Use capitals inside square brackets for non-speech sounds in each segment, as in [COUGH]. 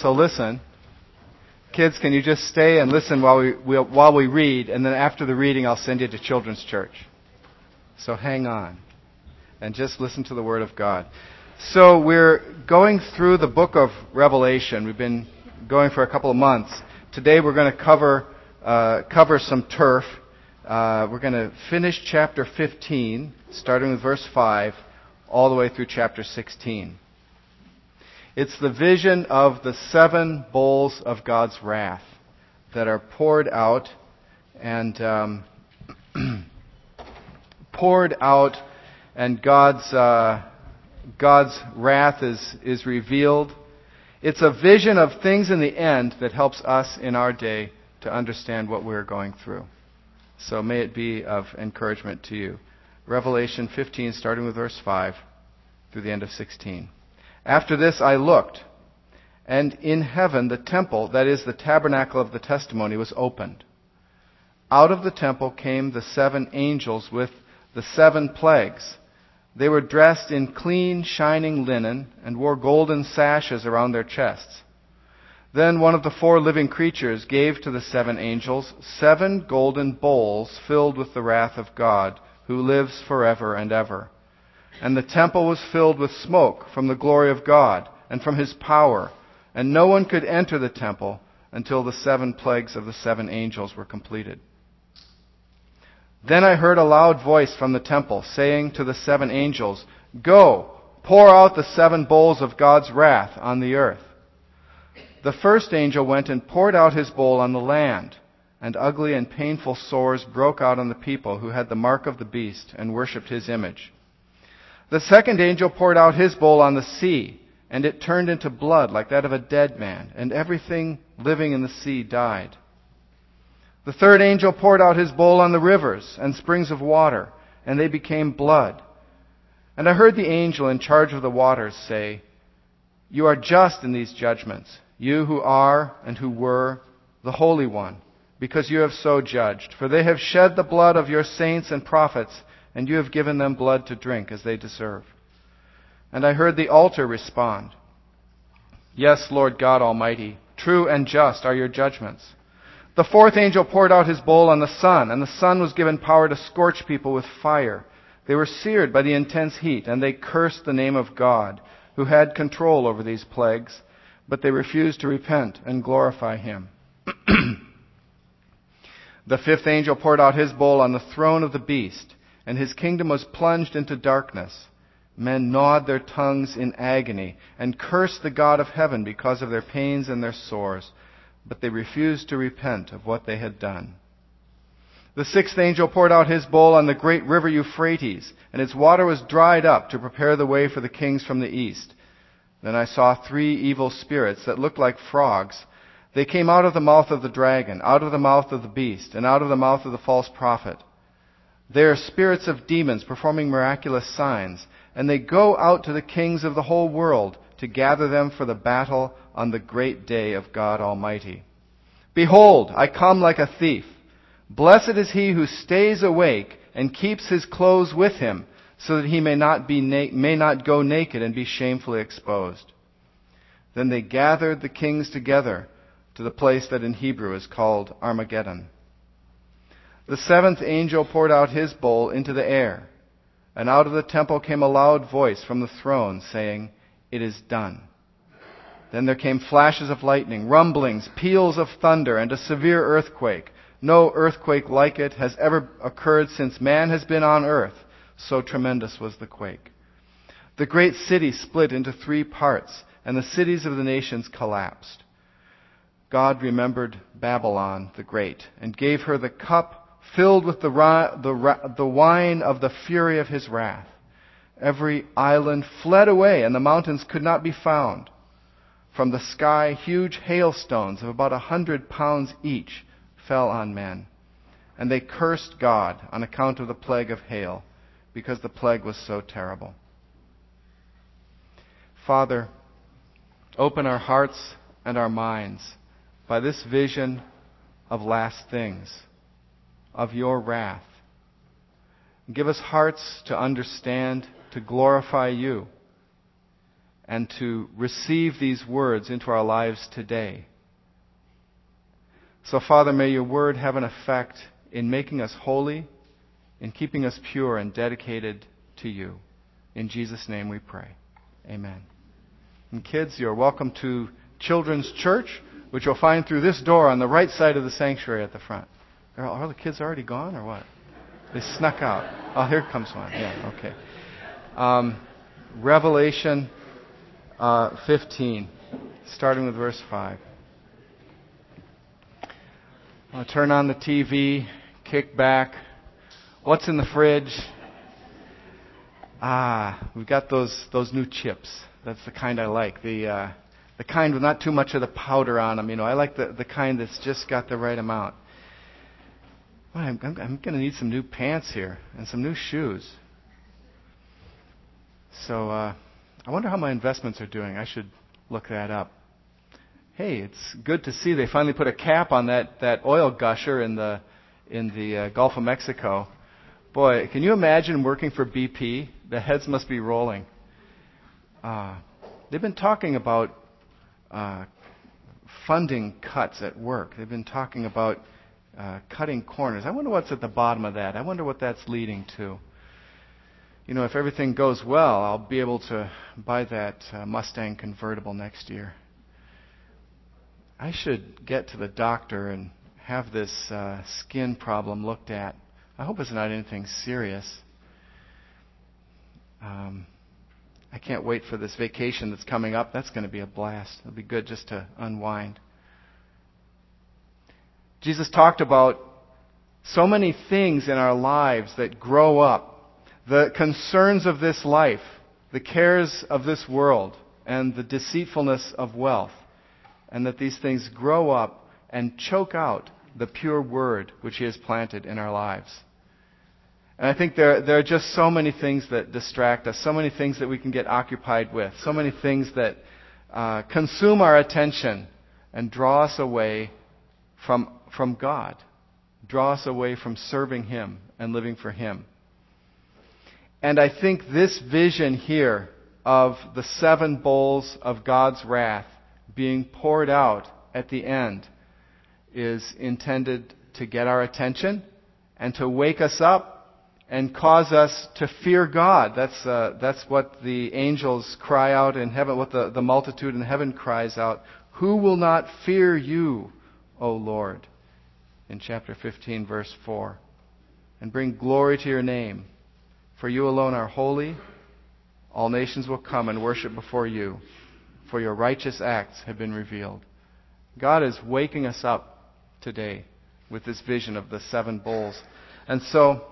So listen. Kids, can you just stay and listen while we, we, while we read, and then after the reading, I'll send you to children's church. So hang on and just listen to the Word of God. So we're going through the book of Revelation. We've been going for a couple of months. Today we're going to cover uh, cover some turf. Uh, we're going to finish chapter 15, starting with verse 5, all the way through chapter 16. It's the vision of the seven bowls of God's wrath that are poured out and um, [CLEARS THROAT] poured out, and God's uh, God's wrath is is revealed. It's a vision of things in the end that helps us in our day to understand what we're going through. So may it be of encouragement to you. Revelation 15, starting with verse 5 through the end of 16. After this I looked, and in heaven the temple, that is the tabernacle of the testimony, was opened. Out of the temple came the seven angels with the seven plagues. They were dressed in clean, shining linen and wore golden sashes around their chests. Then one of the four living creatures gave to the seven angels seven golden bowls filled with the wrath of God, who lives forever and ever. And the temple was filled with smoke from the glory of God and from his power, and no one could enter the temple until the seven plagues of the seven angels were completed. Then I heard a loud voice from the temple saying to the seven angels, Go, pour out the seven bowls of God's wrath on the earth. The first angel went and poured out his bowl on the land, and ugly and painful sores broke out on the people who had the mark of the beast and worshipped his image. The second angel poured out his bowl on the sea, and it turned into blood like that of a dead man, and everything living in the sea died. The third angel poured out his bowl on the rivers and springs of water, and they became blood. And I heard the angel in charge of the waters say, You are just in these judgments, you who are and who were the Holy One, because you have so judged. For they have shed the blood of your saints and prophets and you have given them blood to drink as they deserve. And I heard the altar respond, Yes, Lord God Almighty, true and just are your judgments. The fourth angel poured out his bowl on the sun, and the sun was given power to scorch people with fire. They were seared by the intense heat, and they cursed the name of God, who had control over these plagues, but they refused to repent and glorify him. [CLEARS THROAT] the fifth angel poured out his bowl on the throne of the beast and his kingdom was plunged into darkness. Men gnawed their tongues in agony and cursed the God of heaven because of their pains and their sores, but they refused to repent of what they had done. The sixth angel poured out his bowl on the great river Euphrates, and its water was dried up to prepare the way for the kings from the east. Then I saw three evil spirits that looked like frogs. They came out of the mouth of the dragon, out of the mouth of the beast, and out of the mouth of the false prophet. They are spirits of demons performing miraculous signs, and they go out to the kings of the whole world to gather them for the battle on the great day of God Almighty. Behold, I come like a thief. Blessed is he who stays awake and keeps his clothes with him, so that he may not, be na- may not go naked and be shamefully exposed. Then they gathered the kings together to the place that in Hebrew is called Armageddon. The seventh angel poured out his bowl into the air, and out of the temple came a loud voice from the throne saying, It is done. Then there came flashes of lightning, rumblings, peals of thunder, and a severe earthquake. No earthquake like it has ever occurred since man has been on earth. So tremendous was the quake. The great city split into three parts, and the cities of the nations collapsed. God remembered Babylon the Great and gave her the cup filled with the, the, the wine of the fury of his wrath. Every island fled away, and the mountains could not be found. From the sky, huge hailstones of about a hundred pounds each fell on men. And they cursed God on account of the plague of hail, because the plague was so terrible. Father, open our hearts and our minds by this vision of last things of your wrath. Give us hearts to understand, to glorify you. and to receive these words into our lives today. So, Father, may your word have an effect in making us holy, in keeping us pure and dedicated to you. In Jesus' name we pray. Amen. And kids, you're welcome to Children's Church, which you'll find through this door on the right side of the sanctuary at the front. Are all the kids already gone or what? They snuck out. Oh, here comes one. Yeah, okay. Um, Revelation uh, 15, starting with verse 5. I'll turn on the TV, kick back. What's in the fridge? Ah, we've got those those new chips. That's the kind I like. The uh, the kind with not too much of the powder on them. You know, I like the the kind that's just got the right amount. Well, I'm, I'm, I'm going to need some new pants here and some new shoes. So uh, I wonder how my investments are doing. I should look that up. Hey, it's good to see they finally put a cap on that, that oil gusher in the in the uh, Gulf of Mexico. Boy, can you imagine working for BP? The heads must be rolling. Uh, they've been talking about uh, funding cuts at work. They've been talking about uh, cutting corners. I wonder what's at the bottom of that. I wonder what that's leading to you know, if everything goes well, I'll be able to buy that uh, Mustang convertible next year. I should get to the doctor and have this uh, skin problem looked at. I hope it's not anything serious. Um, I can't wait for this vacation that's coming up. That's going to be a blast. It'll be good just to unwind. Jesus talked about so many things in our lives that grow up the concerns of this life, the cares of this world, and the deceitfulness of wealth, and that these things grow up and choke out the pure word which He has planted in our lives. And I think there, there are just so many things that distract us, so many things that we can get occupied with, so many things that uh, consume our attention and draw us away from, from God, draw us away from serving Him and living for Him. And I think this vision here of the seven bowls of God's wrath being poured out at the end is intended to get our attention and to wake us up and cause us to fear God. That's, uh, that's what the angels cry out in heaven, what the, the multitude in heaven cries out. Who will not fear you, O Lord? In chapter 15, verse 4. And bring glory to your name. For you alone are holy. All nations will come and worship before you, for your righteous acts have been revealed. God is waking us up today with this vision of the seven bowls. And so,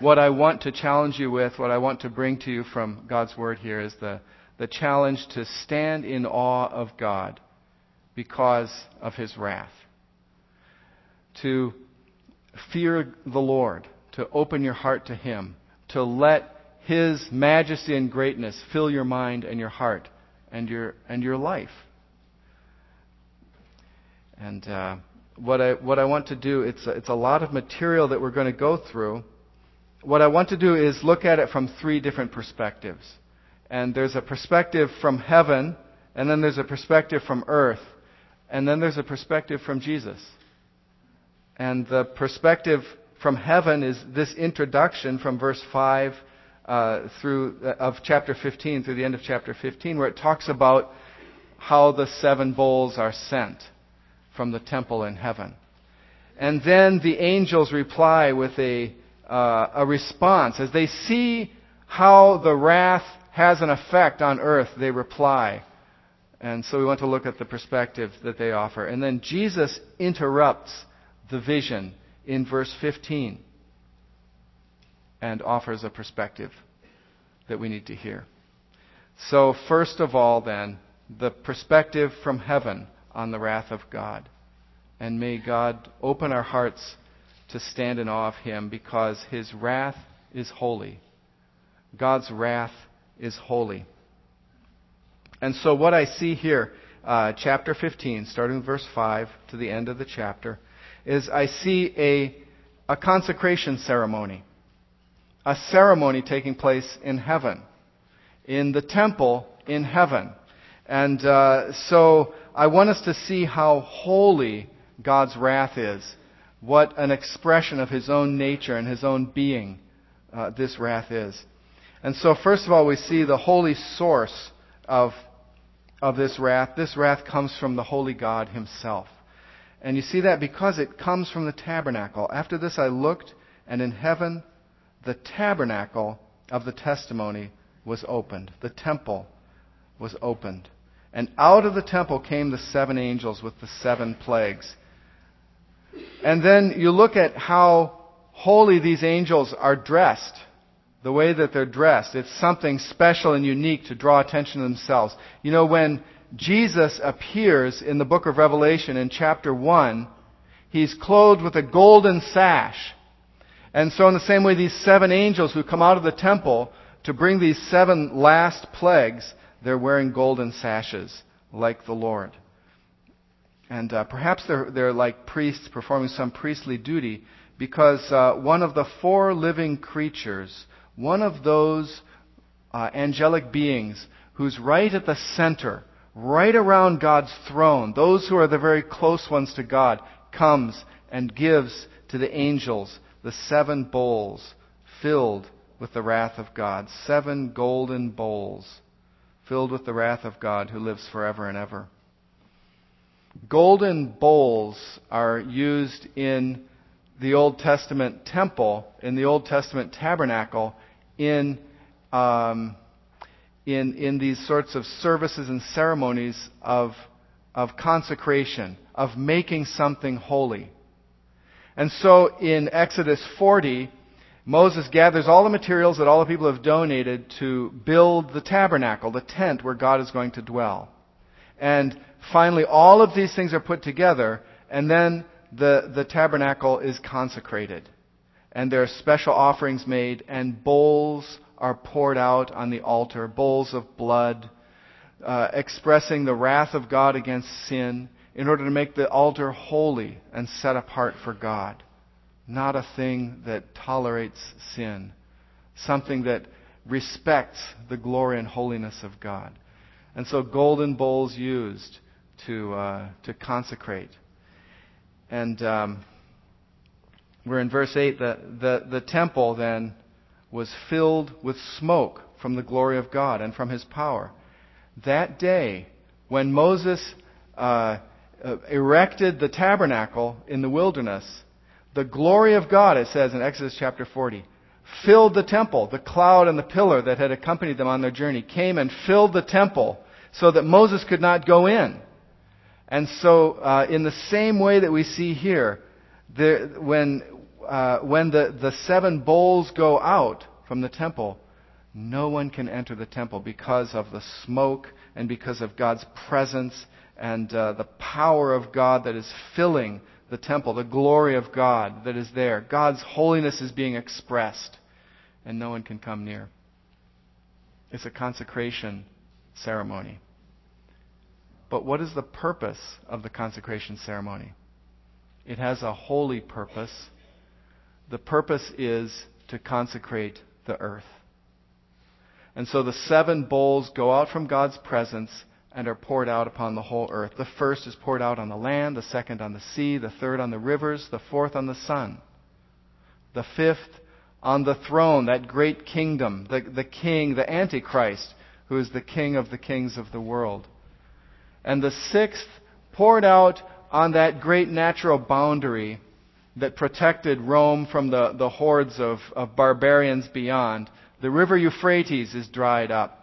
what I want to challenge you with, what I want to bring to you from God's Word here is the, the challenge to stand in awe of God because of His wrath. To fear the Lord to open your heart to Him, to let His majesty and greatness fill your mind and your heart and your, and your life. And uh, what, I, what I want to do, it's a, it's a lot of material that we're going to go through. What I want to do is look at it from three different perspectives. And there's a perspective from heaven, and then there's a perspective from earth, and then there's a perspective from Jesus. And the perspective from heaven is this introduction from verse 5 uh, through uh, of chapter 15 through the end of chapter 15, where it talks about how the seven bowls are sent from the temple in heaven. And then the angels reply with a, uh, a response. As they see how the wrath has an effect on earth, they reply. And so we want to look at the perspective that they offer. And then Jesus interrupts the vision in verse 15 and offers a perspective that we need to hear. So, first of all, then, the perspective from heaven on the wrath of God. And may God open our hearts to stand in awe of Him because His wrath is holy. God's wrath is holy. And so, what I see here, uh, chapter 15, starting with verse 5 to the end of the chapter, is I see a, a consecration ceremony, a ceremony taking place in heaven. In the temple in heaven. And uh, so I want us to see how holy God's wrath is. What an expression of His own nature and His own being uh, this wrath is. And so, first of all, we see the holy source of, of this wrath. This wrath comes from the holy God Himself. And you see that because it comes from the tabernacle. After this I looked, and in heaven the tabernacle of the testimony was opened. The temple was opened. And out of the temple came the seven angels with the seven plagues. And then you look at how holy these angels are dressed. The way that they're dressed. It's something special and unique to draw attention to themselves. You know, when Jesus appears in the book of Revelation in chapter 1, he's clothed with a golden sash. And so in the same way, these seven angels who come out of the temple to bring these seven last plagues, they're wearing golden sashes like the Lord. And uh, perhaps they're, they're like priests performing some priestly duty because uh, one of the four living creatures, one of those uh, angelic beings who's right at the center, right around God's throne, those who are the very close ones to God, comes and gives to the angels the seven bowls filled with the wrath of God. Seven golden bowls filled with the wrath of God who lives forever and ever. Golden bowls are used in the Old Testament temple, in the Old Testament tabernacle, in um, in, in these sorts of services and ceremonies of, of consecration, of making something holy. And so in Exodus 40, Moses gathers all the materials that all the people have donated to build the tabernacle, the tent where God is going to dwell. And finally, all of these things are put together, and then the, the tabernacle is consecrated. And there are special offerings made, and bowls are poured out on the altar, bowls of blood, uh, expressing the wrath of God against sin in order to make the altar holy and set apart for God. Not a thing that tolerates sin, something that respects the glory and holiness of God. And so golden bowls used to, uh, to consecrate. And um, we're in verse 8. The, the, the temple then was filled with smoke from the glory of God and from his power. That day, when Moses uh, uh, erected the tabernacle in the wilderness, the glory of God, it says in Exodus chapter 40, filled the temple. The cloud and the pillar that had accompanied them on their journey came and filled the temple so that Moses could not go in. And so, uh, in the same way that we see here, there, when uh, when the, the seven bowls go out from the temple, no one can enter the temple because of the smoke and because of God's presence and uh, the power of God that is filling the temple, the glory of God that is there. God's holiness is being expressed, and no one can come near. It's a consecration ceremony. But what is the purpose of the consecration ceremony? It has a holy purpose the purpose is to consecrate the earth. And so the seven bowls go out from God's presence and are poured out upon the whole earth. The first is poured out on the land, the second on the sea, the third on the rivers, the fourth on the sun, the fifth on the throne, that great kingdom, the, the king, the Antichrist, who is the king of the kings of the world. And the sixth poured out on that great natural boundary that protected Rome from the, the hordes of, of barbarians beyond. The river Euphrates is dried up.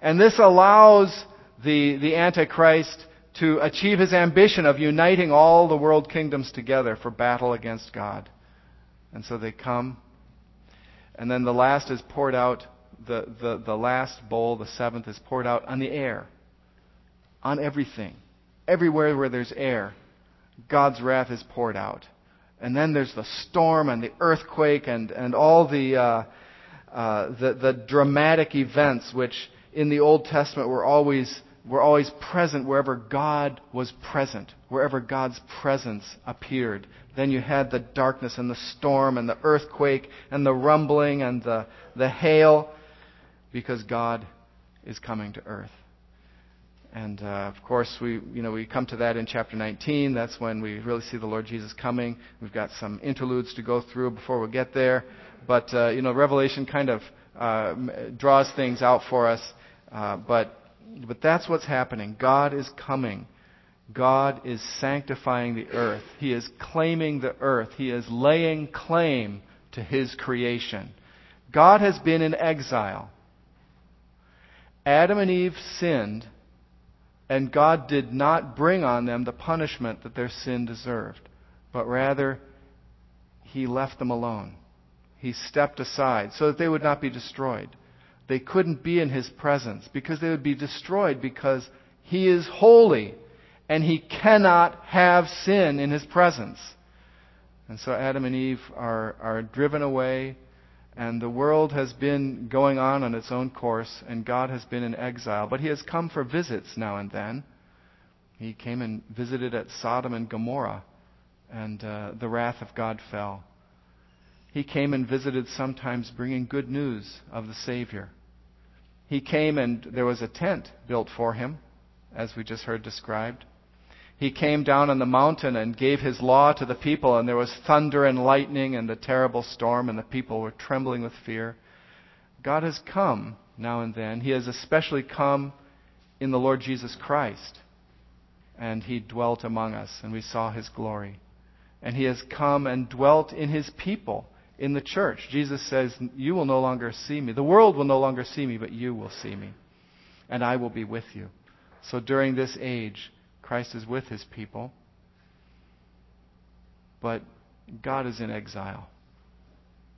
And this allows the, the Antichrist to achieve his ambition of uniting all the world kingdoms together for battle against God. And so they come. And then the last is poured out, the, the, the last bowl, the seventh, is poured out on the air, on everything. Everywhere where there's air, God's wrath is poured out. And then there's the storm and the earthquake and, and all the, uh, uh, the, the dramatic events which in the Old Testament were always, were always present wherever God was present, wherever God's presence appeared. Then you had the darkness and the storm and the earthquake and the rumbling and the, the hail because God is coming to earth. And uh, of course, we you know we come to that in chapter 19. That's when we really see the Lord Jesus coming. We've got some interludes to go through before we get there, but uh, you know Revelation kind of uh, draws things out for us. Uh, but but that's what's happening. God is coming. God is sanctifying the earth. He is claiming the earth. He is laying claim to His creation. God has been in exile. Adam and Eve sinned and God did not bring on them the punishment that their sin deserved, but rather, He left them alone. He stepped aside so that they would not be destroyed. They couldn't be in His presence because they would be destroyed because He is holy and He cannot have sin in His presence. And so Adam and Eve are, are driven away and the world has been going on on its own course, and God has been in exile. But He has come for visits now and then. He came and visited at Sodom and Gomorrah, and uh, the wrath of God fell. He came and visited sometimes bringing good news of the Savior. He came and there was a tent built for him, as we just heard described. He came down on the mountain and gave his law to the people, and there was thunder and lightning and a terrible storm, and the people were trembling with fear. God has come now and then. He has especially come in the Lord Jesus Christ, and he dwelt among us, and we saw his glory. And he has come and dwelt in his people, in the church. Jesus says, You will no longer see me. The world will no longer see me, but you will see me, and I will be with you. So during this age, Christ is with his people. But God is in exile.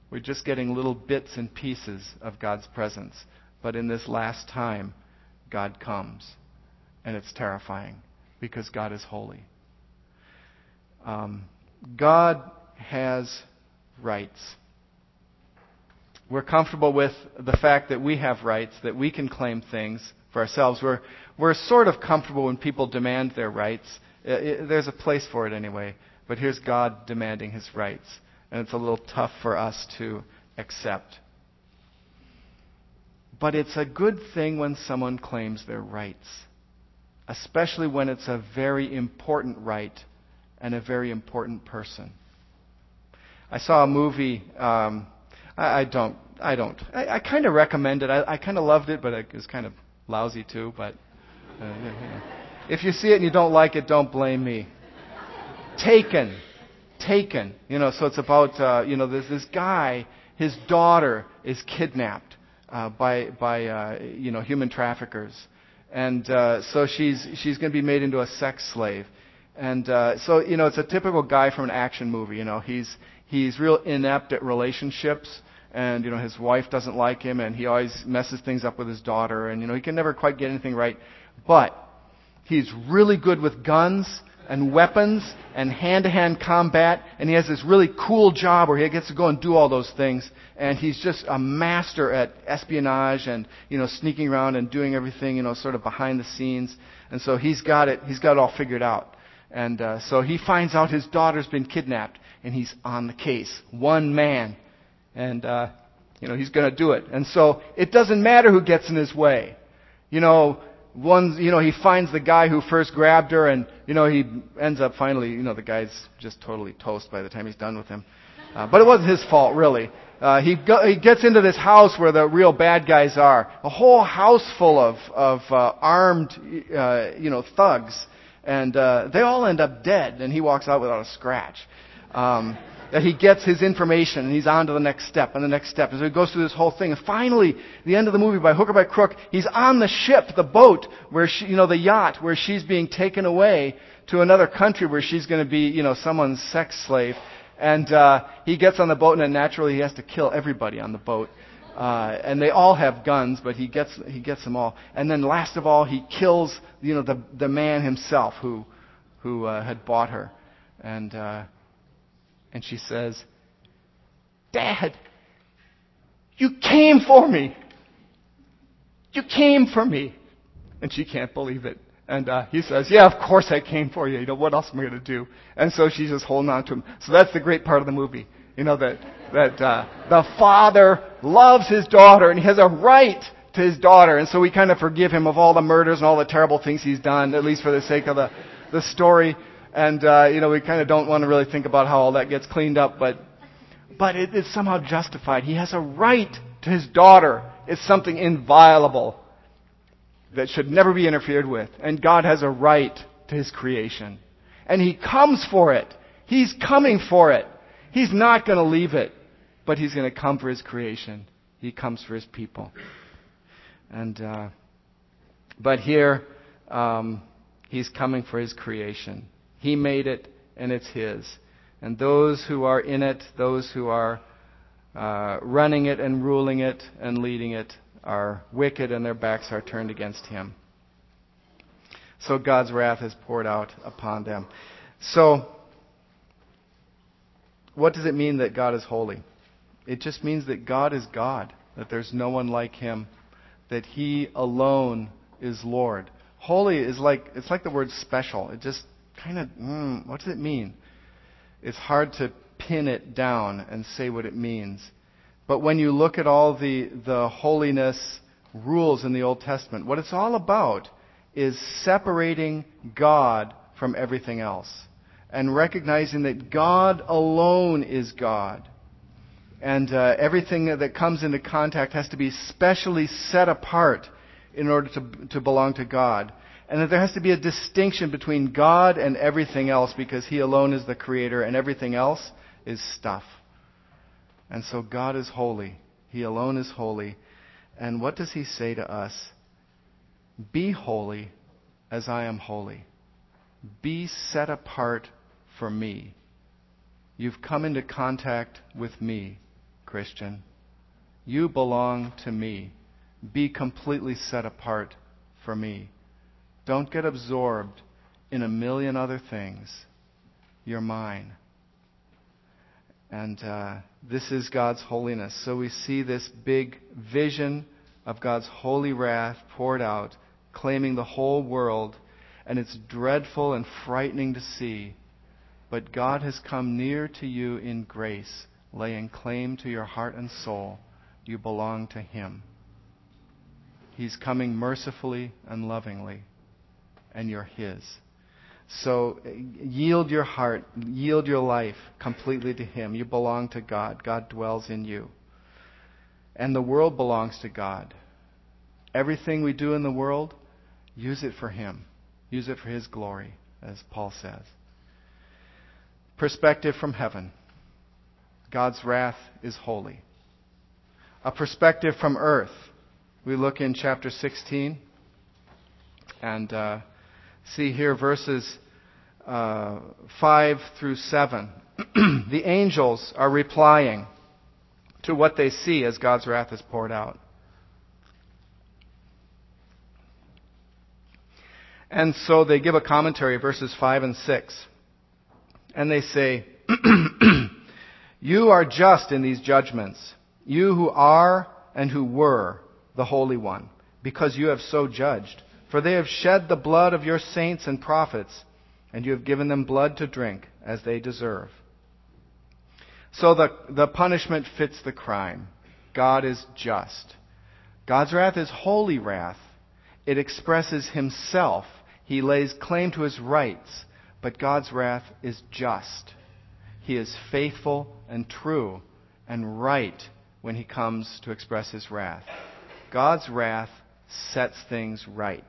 We're just getting little bits and pieces of God's presence. But in this last time, God comes. And it's terrifying because God is holy. Um, God has rights. We're comfortable with the fact that we have rights, that we can claim things for ourselves. We're, we're sort of comfortable when people demand their rights. It, it, there's a place for it anyway. But here's God demanding his rights. And it's a little tough for us to accept. But it's a good thing when someone claims their rights, especially when it's a very important right and a very important person. I saw a movie. Um, I, I don't. I don't. I, I kind of recommend it. I, I kind of loved it, but it was kind of lousy too, but uh, if you see it and you don't like it, don't blame me. Taken, taken. You know, so it's about uh, you know there's this guy. His daughter is kidnapped uh, by by uh, you know human traffickers, and uh, so she's she's going to be made into a sex slave. And uh, so you know it's a typical guy from an action movie. You know he's he's real inept at relationships and you know his wife doesn't like him and he always messes things up with his daughter and you know he can never quite get anything right. But he's really good with guns and weapons and hand-to-hand combat and he has this really cool job where he gets to go and do all those things. And he's just a master at espionage and you know sneaking around and doing everything you know sort of behind the scenes. And so he's got it he's got it all figured out. And uh, so he finds out his daughter's been kidnapped and he's on the case. One man and, uh, you know, he's going to do it. And so it doesn't matter who gets in his way. You know, one, you know, he finds the guy who first grabbed her, and you know, he ends up finally, you know, the guy's just totally toast by the time he's done with him. Uh, but it wasn't his fault, really. Uh, he, go, he gets into this house where the real bad guys are. A whole house full of of uh, armed, uh, you know, thugs, and uh, they all end up dead. And he walks out without a scratch. Um, that he gets his information and he's on to the next step and the next step. And so he goes through this whole thing. And finally, the end of the movie, by hook or by crook, he's on the ship, the boat, where she, you know, the yacht, where she's being taken away to another country where she's going to be, you know, someone's sex slave. And uh, he gets on the boat, and then naturally he has to kill everybody on the boat. Uh, and they all have guns, but he gets he gets them all. And then last of all, he kills you know the the man himself who who uh, had bought her. And uh, and she says, Dad, you came for me. You came for me. And she can't believe it. And uh, he says, Yeah, of course I came for you. You know, what else am I going to do? And so she's just holding on to him. So that's the great part of the movie. You know, that, that uh, the father loves his daughter and he has a right to his daughter. And so we kind of forgive him of all the murders and all the terrible things he's done, at least for the sake of the, the story. And, uh, you know, we kind of don't want to really think about how all that gets cleaned up, but, but it is somehow justified. He has a right to his daughter. It's something inviolable that should never be interfered with. And God has a right to his creation. And he comes for it. He's coming for it. He's not going to leave it, but he's going to come for his creation. He comes for his people. And, uh, but here, um, he's coming for his creation. He made it, and it's his. And those who are in it, those who are uh, running it and ruling it and leading it, are wicked and their backs are turned against him. So God's wrath is poured out upon them. So, what does it mean that God is holy? It just means that God is God, that there's no one like him, that he alone is Lord. Holy is like, it's like the word special. It just kind of, mm, what does it mean? It's hard to pin it down and say what it means. But when you look at all the, the holiness rules in the Old Testament, what it's all about is separating God from everything else and recognizing that God alone is God. And uh, everything that comes into contact has to be specially set apart in order to, to belong to God. And that there has to be a distinction between God and everything else because He alone is the creator and everything else is stuff. And so God is holy. He alone is holy. And what does He say to us? Be holy as I am holy. Be set apart for me. You've come into contact with me, Christian. You belong to me. Be completely set apart for me. Don't get absorbed in a million other things. You're mine. And uh, this is God's holiness. So we see this big vision of God's holy wrath poured out, claiming the whole world. And it's dreadful and frightening to see. But God has come near to you in grace, laying claim to your heart and soul. You belong to Him. He's coming mercifully and lovingly, and you're His. So yield your heart, yield your life completely to Him. You belong to God. God dwells in you. And the world belongs to God. Everything we do in the world, use it for Him. Use it for His glory, as Paul says. Perspective from heaven. God's wrath is holy. A perspective from earth. We look in chapter 16 and. Uh, see here verses uh, 5 through 7. [CLEARS THROAT] the angels are replying to what they see as God's wrath is poured out. And so they give a commentary, verses 5 and 6. And they say, [CLEARS THROAT] You are just in these judgments, you who are and who were the Holy One, because you have so judged. For they have shed the blood of your saints and prophets, and you have given them blood to drink, as they deserve. So the, the punishment fits the crime. God is just. God's wrath is holy wrath. It expresses himself. He lays claim to his rights. But God's wrath is just. He is faithful and true and right when he comes to express his wrath. God's wrath sets things right.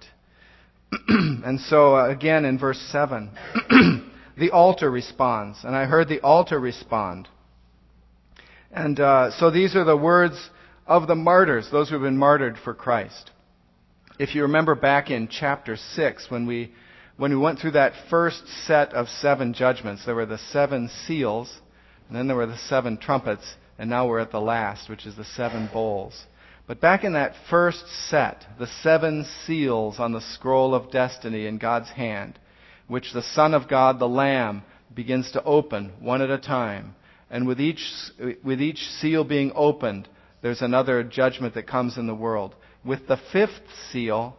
[CLEARS THROAT] and so, uh, again, in verse 7, [CLEARS THROAT] the altar responds. And I heard the altar respond. And uh, so these are the words of the martyrs, those who have been martyred for Christ. If you remember back in chapter 6, when we, when we went through that first set of seven judgments, there were the seven seals, and then there were the seven trumpets, and now we're at the last, which is the seven bowls. But back in that first set, the seven seals on the scroll of destiny in God's hand, which the Son of God, the Lamb, begins to open one at a time. And with each, with each seal being opened, there's another judgment that comes in the world. With the fifth seal,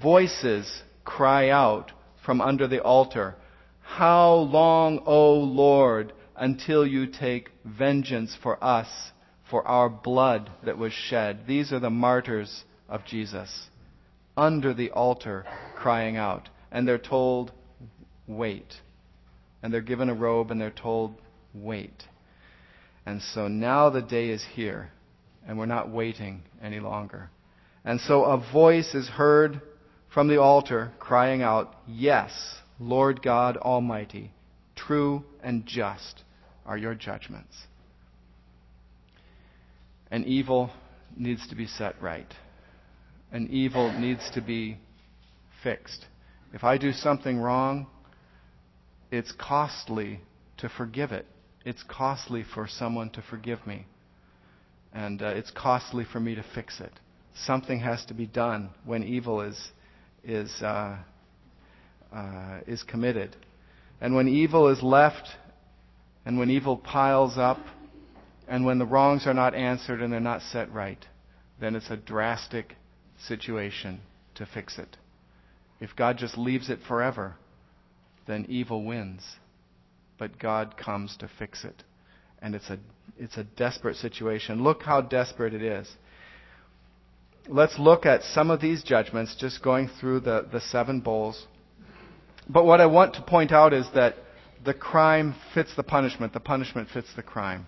voices cry out from under the altar, How long, O Lord, until you take vengeance for us for our blood that was shed. These are the martyrs of Jesus under the altar crying out. And they're told, wait. And they're given a robe and they're told, wait. And so now the day is here, and we're not waiting any longer. And so a voice is heard from the altar crying out, Yes, Lord God Almighty, true and just are your judgments. And evil needs to be set right. And evil needs to be fixed. If I do something wrong, it's costly to forgive it. It's costly for someone to forgive me. And uh, it's costly for me to fix it. Something has to be done when evil is, is, uh, uh, is committed. And when evil is left, and when evil piles up, and when the wrongs are not answered and they're not set right, then it's a drastic situation to fix it. If God just leaves it forever, then evil wins. But God comes to fix it. And it's a, it's a desperate situation. Look how desperate it is. Let's look at some of these judgments, just going through the, the seven bowls. But what I want to point out is that the crime fits the punishment, the punishment fits the crime.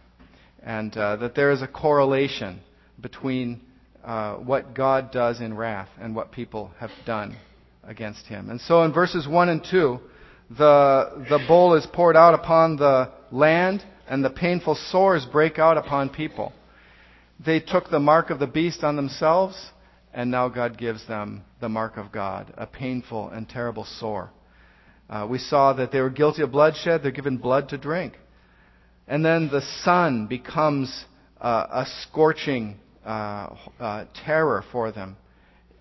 And uh, that there is a correlation between uh, what God does in wrath and what people have done against him. And so in verses 1 and 2, the, the bowl is poured out upon the land, and the painful sores break out upon people. They took the mark of the beast on themselves, and now God gives them the mark of God, a painful and terrible sore. Uh, we saw that they were guilty of bloodshed, they're given blood to drink. And then the sun becomes uh, a scorching uh, uh terror for them.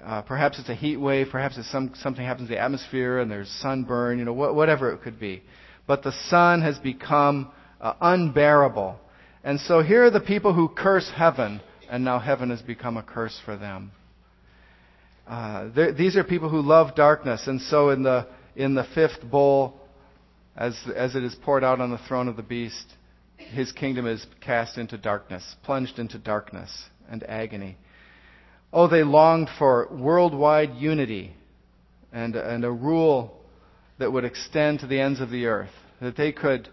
Uh, perhaps it's a heat wave. Perhaps it's some, something happens to the atmosphere and there's sunburn. You know, wh- whatever it could be. But the sun has become uh, unbearable. And so here are the people who curse heaven, and now heaven has become a curse for them. Uh, these are people who love darkness, and so in the in the fifth bowl, as as it is poured out on the throne of the beast, his kingdom is cast into darkness, plunged into darkness and agony. Oh, they longed for worldwide unity and, and a rule that would extend to the ends of the earth, that they could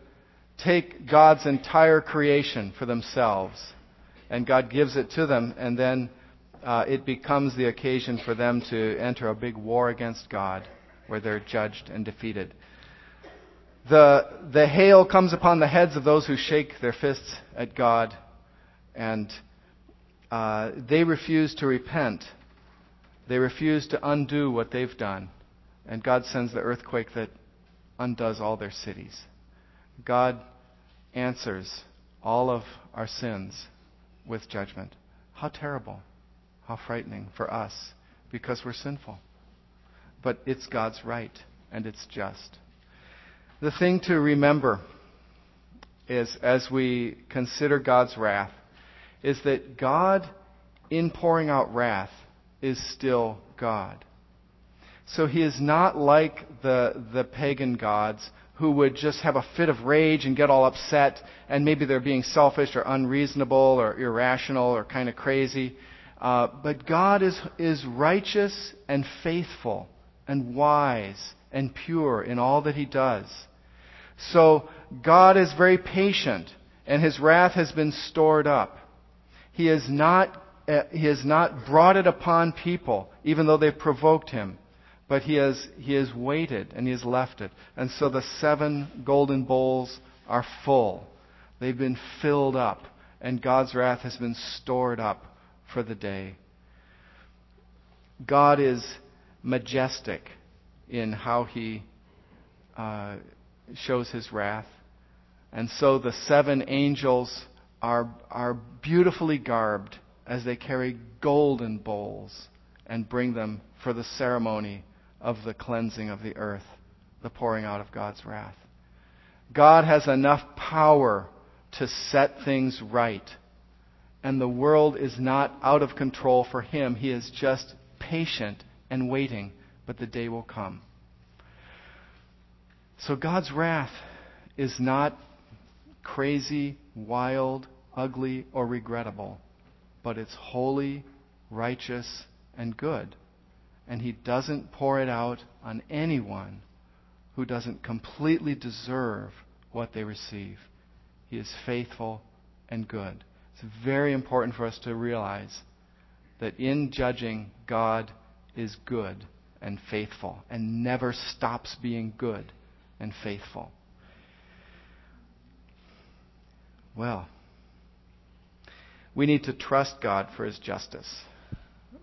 take God's entire creation for themselves. And God gives it to them, and then uh, it becomes the occasion for them to enter a big war against God, where they're judged and defeated. The, the hail comes upon the heads of those who shake their fists at God, and uh, they refuse to repent. They refuse to undo what they've done. And God sends the earthquake that undoes all their cities. God answers all of our sins with judgment. How terrible. How frightening for us because we're sinful. But it's God's right and it's just. The thing to remember is as we consider God's wrath, is that God, in pouring out wrath, is still God. So he is not like the, the pagan gods who would just have a fit of rage and get all upset, and maybe they're being selfish or unreasonable or irrational or kind of crazy. Uh, but God is, is righteous and faithful and wise and pure in all that he does. So God is very patient, and his wrath has been stored up. He has not, uh, he has not brought it upon people, even though they've provoked him. But he has, he has waited and he has left it. And so the seven golden bowls are full. They've been filled up. And God's wrath has been stored up for the day. God is majestic in how he uh, shows his wrath. And so the seven angels are, are beautifully garbed as they carry golden bowls and bring them for the ceremony of the cleansing of the earth, the pouring out of God's wrath. God has enough power to set things right. And the world is not out of control for him. He is just patient and waiting, but the day will come. So God's wrath is not crazy, wild, ugly, or regrettable, but it's holy, righteous, and good. And He doesn't pour it out on anyone who doesn't completely deserve what they receive. He is faithful and good. It's very important for us to realize that in judging, God is good and faithful and never stops being good and faithful. Well, we need to trust God for His justice.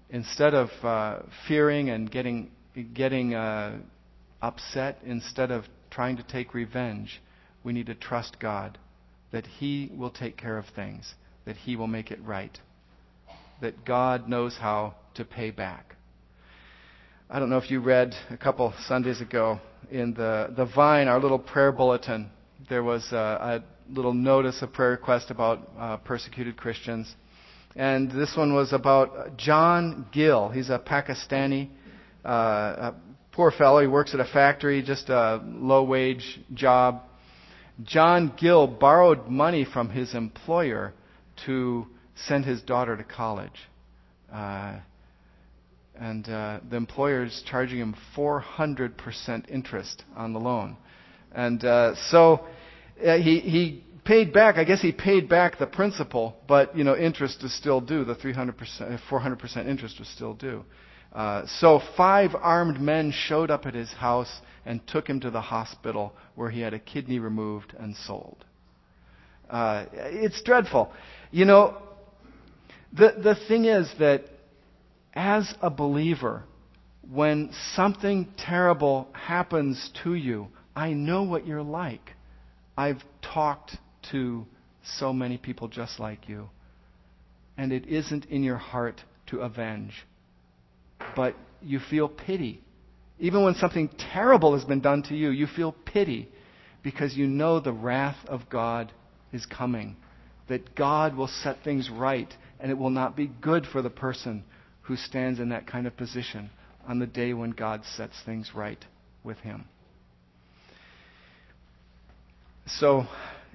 Instead of uh, fearing and getting, getting uh, upset, instead of trying to take revenge, we need to trust God that He will take care of things, that He will make it right, that God knows how to pay back. I don't know if you read a couple Sundays ago in the, the Vine, our little prayer bulletin, there was a, a little notice, a prayer request about uh, persecuted Christians. And this one was about John Gill. He's a Pakistani, uh, a poor fellow. He works at a factory, just a low wage job. John Gill borrowed money from his employer to send his daughter to college. Uh, and uh, the employer is charging him 400% interest on the loan. And uh, so uh, he, he paid back, I guess he paid back the principal, but you know, interest is still due. The 300%, 400% uh, interest was still due. Uh, so five armed men showed up at his house and took him to the hospital where he had a kidney removed and sold. Uh, it's dreadful. You know, the, the thing is that as a believer, when something terrible happens to you, I know what you're like. I've talked to so many people just like you. And it isn't in your heart to avenge. But you feel pity. Even when something terrible has been done to you, you feel pity because you know the wrath of God is coming. That God will set things right and it will not be good for the person who stands in that kind of position on the day when God sets things right with him. So,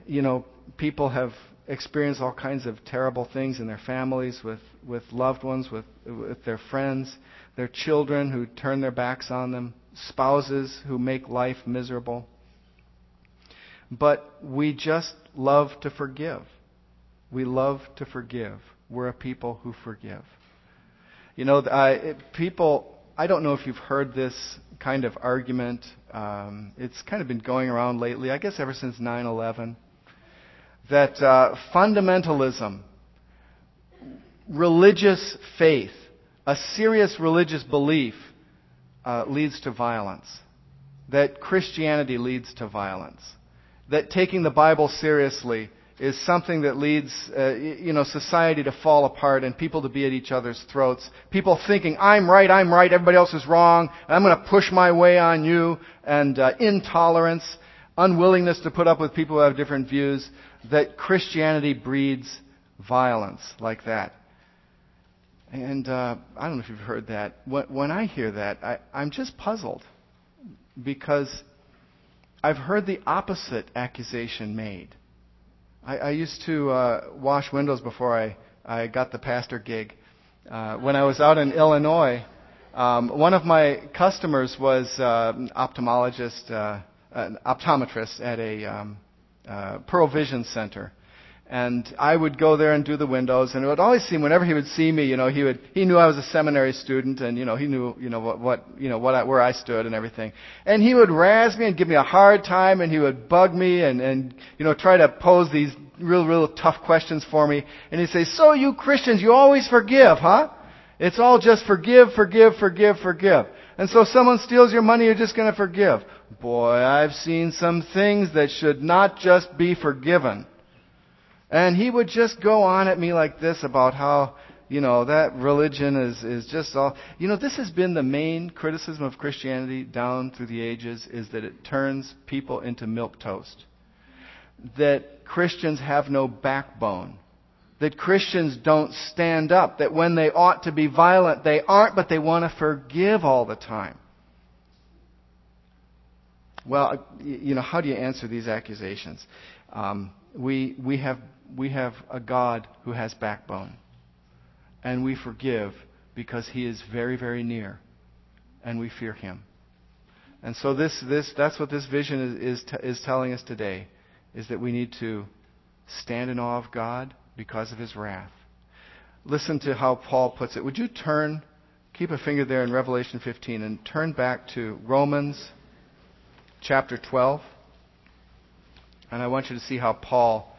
you know, people have experienced all kinds of terrible things in their families, with, with loved ones, with, with their friends, their children who turn their backs on them, spouses who make life miserable. But we just love to forgive. We love to forgive. We're a people who forgive. You know, I, people, I don't know if you've heard this kind of argument. Um, it's kind of been going around lately, I guess ever since 9 11, that uh, fundamentalism, religious faith, a serious religious belief uh, leads to violence. That Christianity leads to violence. That taking the Bible seriously is something that leads, uh, you know, society to fall apart and people to be at each other's throats. People thinking, I'm right, I'm right, everybody else is wrong, I'm going to push my way on you, and uh, intolerance, unwillingness to put up with people who have different views, that Christianity breeds violence like that. And uh, I don't know if you've heard that. When, when I hear that, I, I'm just puzzled because I've heard the opposite accusation made I, I used to uh, wash windows before I, I got the pastor gig. Uh, when I was out in Illinois, um, one of my customers was uh, an ophthalmologist, uh, an optometrist at a um, uh, Pearle Vision Center and I would go there and do the windows, and it would always seem whenever he would see me, you know, he would he knew I was a seminary student, and you know he knew you know what what you know what I, where I stood and everything, and he would razz me and give me a hard time, and he would bug me and and you know try to pose these real real tough questions for me, and he'd say, "So you Christians, you always forgive, huh? It's all just forgive, forgive, forgive, forgive." And so someone steals your money, you're just going to forgive. Boy, I've seen some things that should not just be forgiven. And he would just go on at me like this about how, you know, that religion is, is just all. You know, this has been the main criticism of Christianity down through the ages is that it turns people into milk toast. That Christians have no backbone. That Christians don't stand up. That when they ought to be violent, they aren't, but they want to forgive all the time. Well, you know, how do you answer these accusations? Um, we, we, have, we have a God who has backbone. And we forgive because he is very, very near. And we fear him. And so this, this, that's what this vision is, is, t- is telling us today, is that we need to stand in awe of God because of his wrath. Listen to how Paul puts it. Would you turn, keep a finger there in Revelation 15 and turn back to Romans chapter 12. And I want you to see how Paul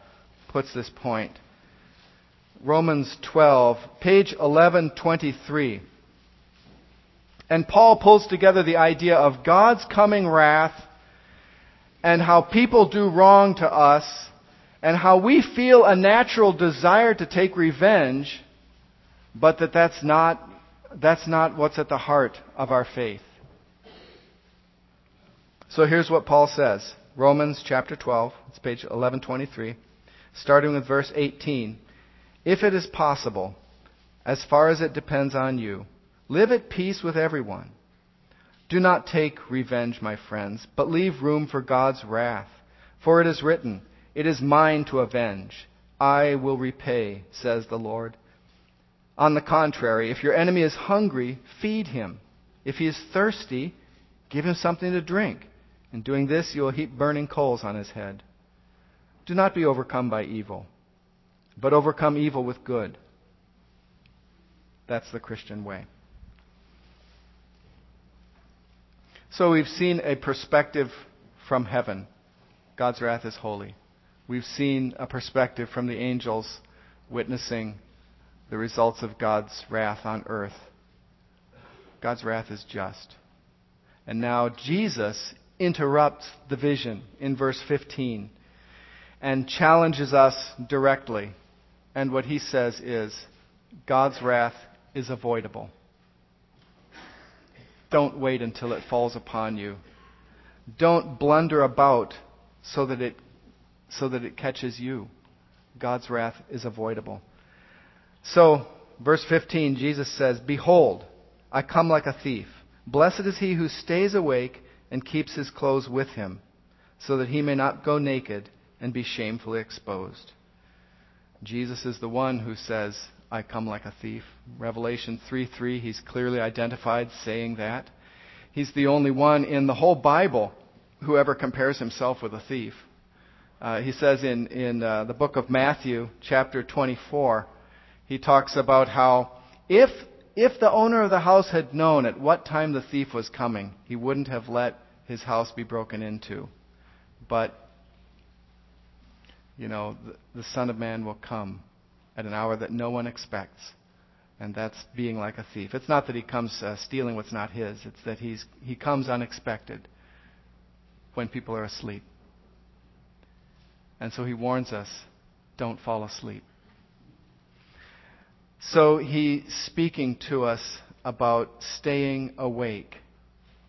puts this point. Romans 12, page 1123. And Paul pulls together the idea of God's coming wrath and how people do wrong to us and how we feel a natural desire to take revenge, but that that's not, that's not what's at the heart of our faith. So here's what Paul says. Romans chapter 12, it's page 1123, starting with verse 18. If it is possible, as far as it depends on you, live at peace with everyone. Do not take revenge, my friends, but leave room for God's wrath. For it is written, It is mine to avenge. I will repay, says the Lord. On the contrary, if your enemy is hungry, feed him. If he is thirsty, give him something to drink. In doing this, you will heap burning coals on his head. Do not be overcome by evil, but overcome evil with good. That's the Christian way. So we've seen a perspective from heaven. God's wrath is holy. We've seen a perspective from the angels witnessing the results of God's wrath on earth. God's wrath is just. And now Jesus interrupts the vision in verse 15 and challenges us directly. And what he says is God's wrath is avoidable. Don't wait until it falls upon you. Don't blunder about so that it, so that it catches you. God's wrath is avoidable. So, verse 15, Jesus says, Behold, I come like a thief. Blessed is he who stays awake and keeps his clothes with him, so that he may not go naked and be shamefully exposed. Jesus is the one who says, I come like a thief. Revelation 3 3, he's clearly identified saying that. He's the only one in the whole Bible who ever compares himself with a thief. Uh, he says in, in uh, the book of Matthew, chapter 24, he talks about how if if the owner of the house had known at what time the thief was coming, he wouldn't have let his house be broken into. But, you know, the, the Son of Man will come at an hour that no one expects. And that's being like a thief. It's not that he comes uh, stealing what's not his, it's that he's, he comes unexpected when people are asleep. And so he warns us don't fall asleep. So he's speaking to us about staying awake.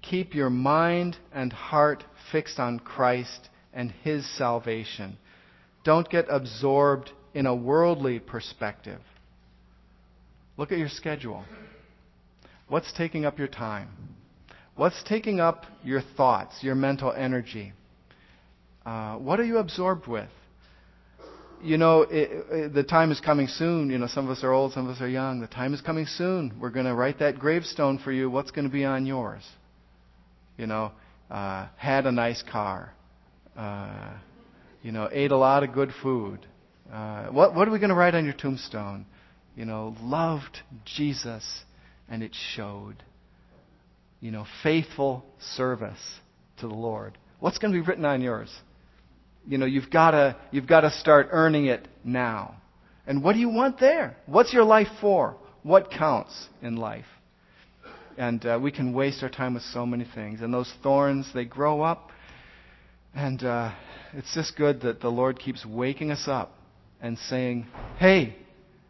Keep your mind and heart fixed on Christ and his salvation. Don't get absorbed in a worldly perspective. Look at your schedule. What's taking up your time? What's taking up your thoughts, your mental energy? Uh, what are you absorbed with? You know, it, it, the time is coming soon. You know, some of us are old, some of us are young. The time is coming soon. We're going to write that gravestone for you. What's going to be on yours? You know, uh, had a nice car. Uh, you know, ate a lot of good food. Uh, what, what are we going to write on your tombstone? You know, loved Jesus and it showed. You know, faithful service to the Lord. What's going to be written on yours? You know, you've got to you've got to start earning it now. And what do you want there? What's your life for? What counts in life? And uh, we can waste our time with so many things. And those thorns, they grow up. And uh, it's just good that the Lord keeps waking us up and saying, Hey,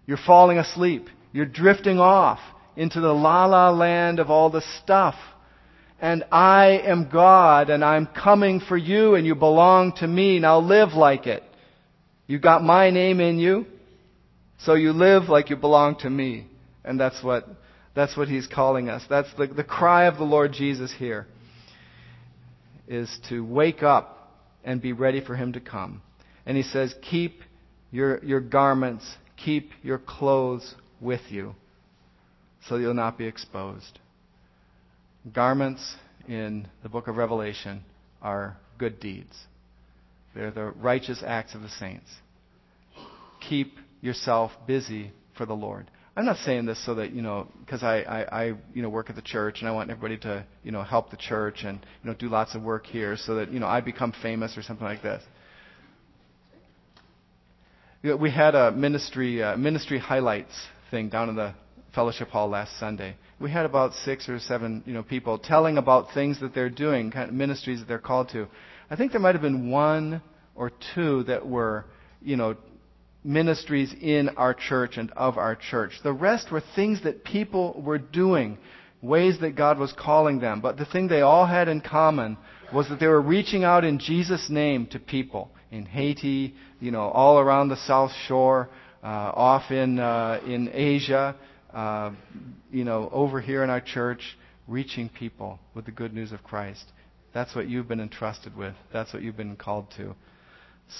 you're falling asleep. You're drifting off into the la la land of all the stuff and I am God and I'm coming for you and you belong to me. Now live like it. You got my name in you, so you live like you belong to me. And that's what, that's what he's calling us. That's the, the cry of the Lord Jesus here. is to wake up and be ready for Him to come. And He says, keep your, your garments, keep your clothes with you so you'll not be exposed. Garments in the book of Revelation are good deeds. They're the righteous acts of the saints. Keep yourself busy for the Lord. I'm not saying this so that, you know, because I, I, I, you know, work at the church and I want everybody to, you know, help the church and, you know, do lots of work here so that, you know, I become famous or something like this. We had a ministry, uh, ministry highlights thing down in the fellowship hall last Sunday. We had about six or seven, you know, people telling about things that they're doing, kind of ministries that they're called to. I think there might have been one or two that were, you know, ministries in our church and of our church. The rest were things that people were doing, ways that God was calling them. But the thing they all had in common was that they were reaching out in Jesus' name to people in Haiti, you know, all around the South Shore, uh, off in uh, in Asia, uh, you know, over here in our church, reaching people with the good news of Christ. That's what you've been entrusted with. That's what you've been called to.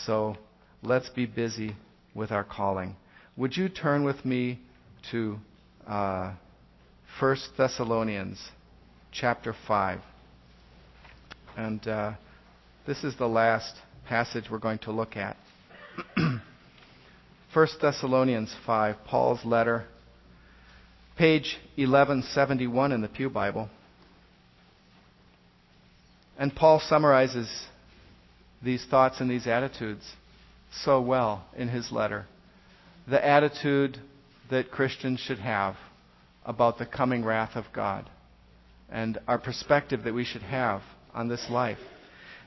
So let's be busy with our calling. Would you turn with me to uh, 1 Thessalonians chapter 5? And uh, this is the last passage we're going to look at. [CLEARS THROAT] 1 Thessalonians 5, Paul's letter, page 1171 in the Pew Bible. And Paul summarizes these thoughts and these attitudes so well in his letter. The attitude that Christians should have about the coming wrath of God and our perspective that we should have on this life.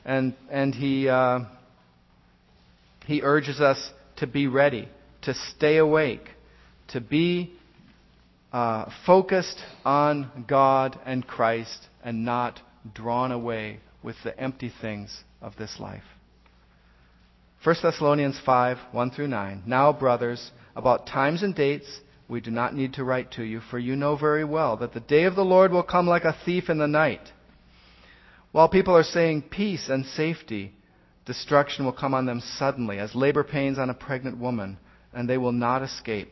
And, and he, uh, he urges us to be ready, to stay awake, to be uh, focused on God and Christ and not drawn away with the empty things of this life. 1 Thessalonians 5 1 through 9. Now, brothers, about times and dates we do not need to write to you, for you know very well that the day of the Lord will come like a thief in the night. While people are saying peace and safety, destruction will come on them suddenly, as labor pains on a pregnant woman, and they will not escape.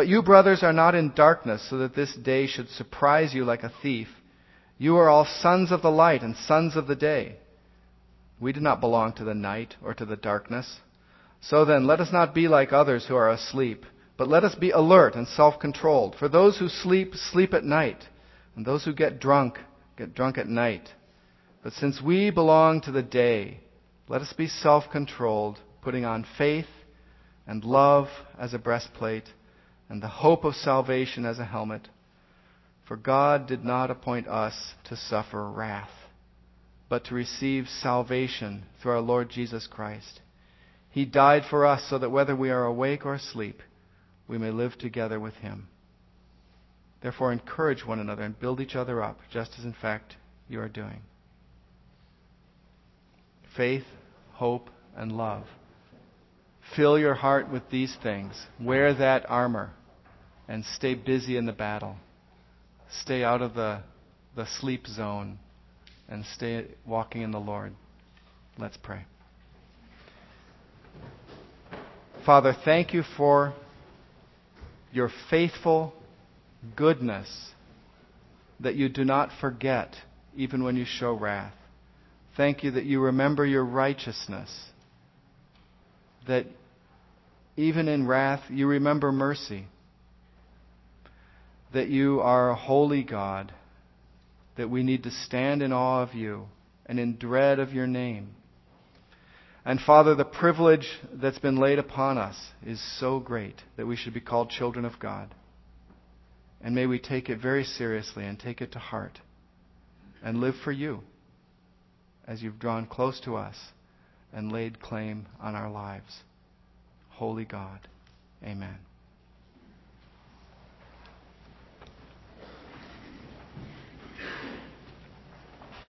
But you, brothers, are not in darkness, so that this day should surprise you like a thief. You are all sons of the light and sons of the day. We do not belong to the night or to the darkness. So then, let us not be like others who are asleep, but let us be alert and self controlled. For those who sleep, sleep at night, and those who get drunk, get drunk at night. But since we belong to the day, let us be self controlled, putting on faith and love as a breastplate, and the hope of salvation as a helmet. For God did not appoint us to suffer wrath but to receive salvation through our Lord Jesus Christ. He died for us so that whether we are awake or asleep, we may live together with Him. Therefore, encourage one another and build each other up, just as in fact you are doing. Faith, hope, and love. Fill your heart with these things. Wear that armor and stay busy in the battle. Stay out of the, the sleep zone and stay walking in the Lord. Let's pray. Father, thank you for your faithful goodness that you do not forget even when you show wrath. Thank you that you remember your righteousness, that even in wrath you remember mercy, that you are a holy God that we need to stand in awe of you and in dread of your name. And Father, the privilege that's been laid upon us is so great that we should be called children of God. And may we take it very seriously and take it to heart and live for you as you've drawn close to us and laid claim on our lives. Holy God. Amen.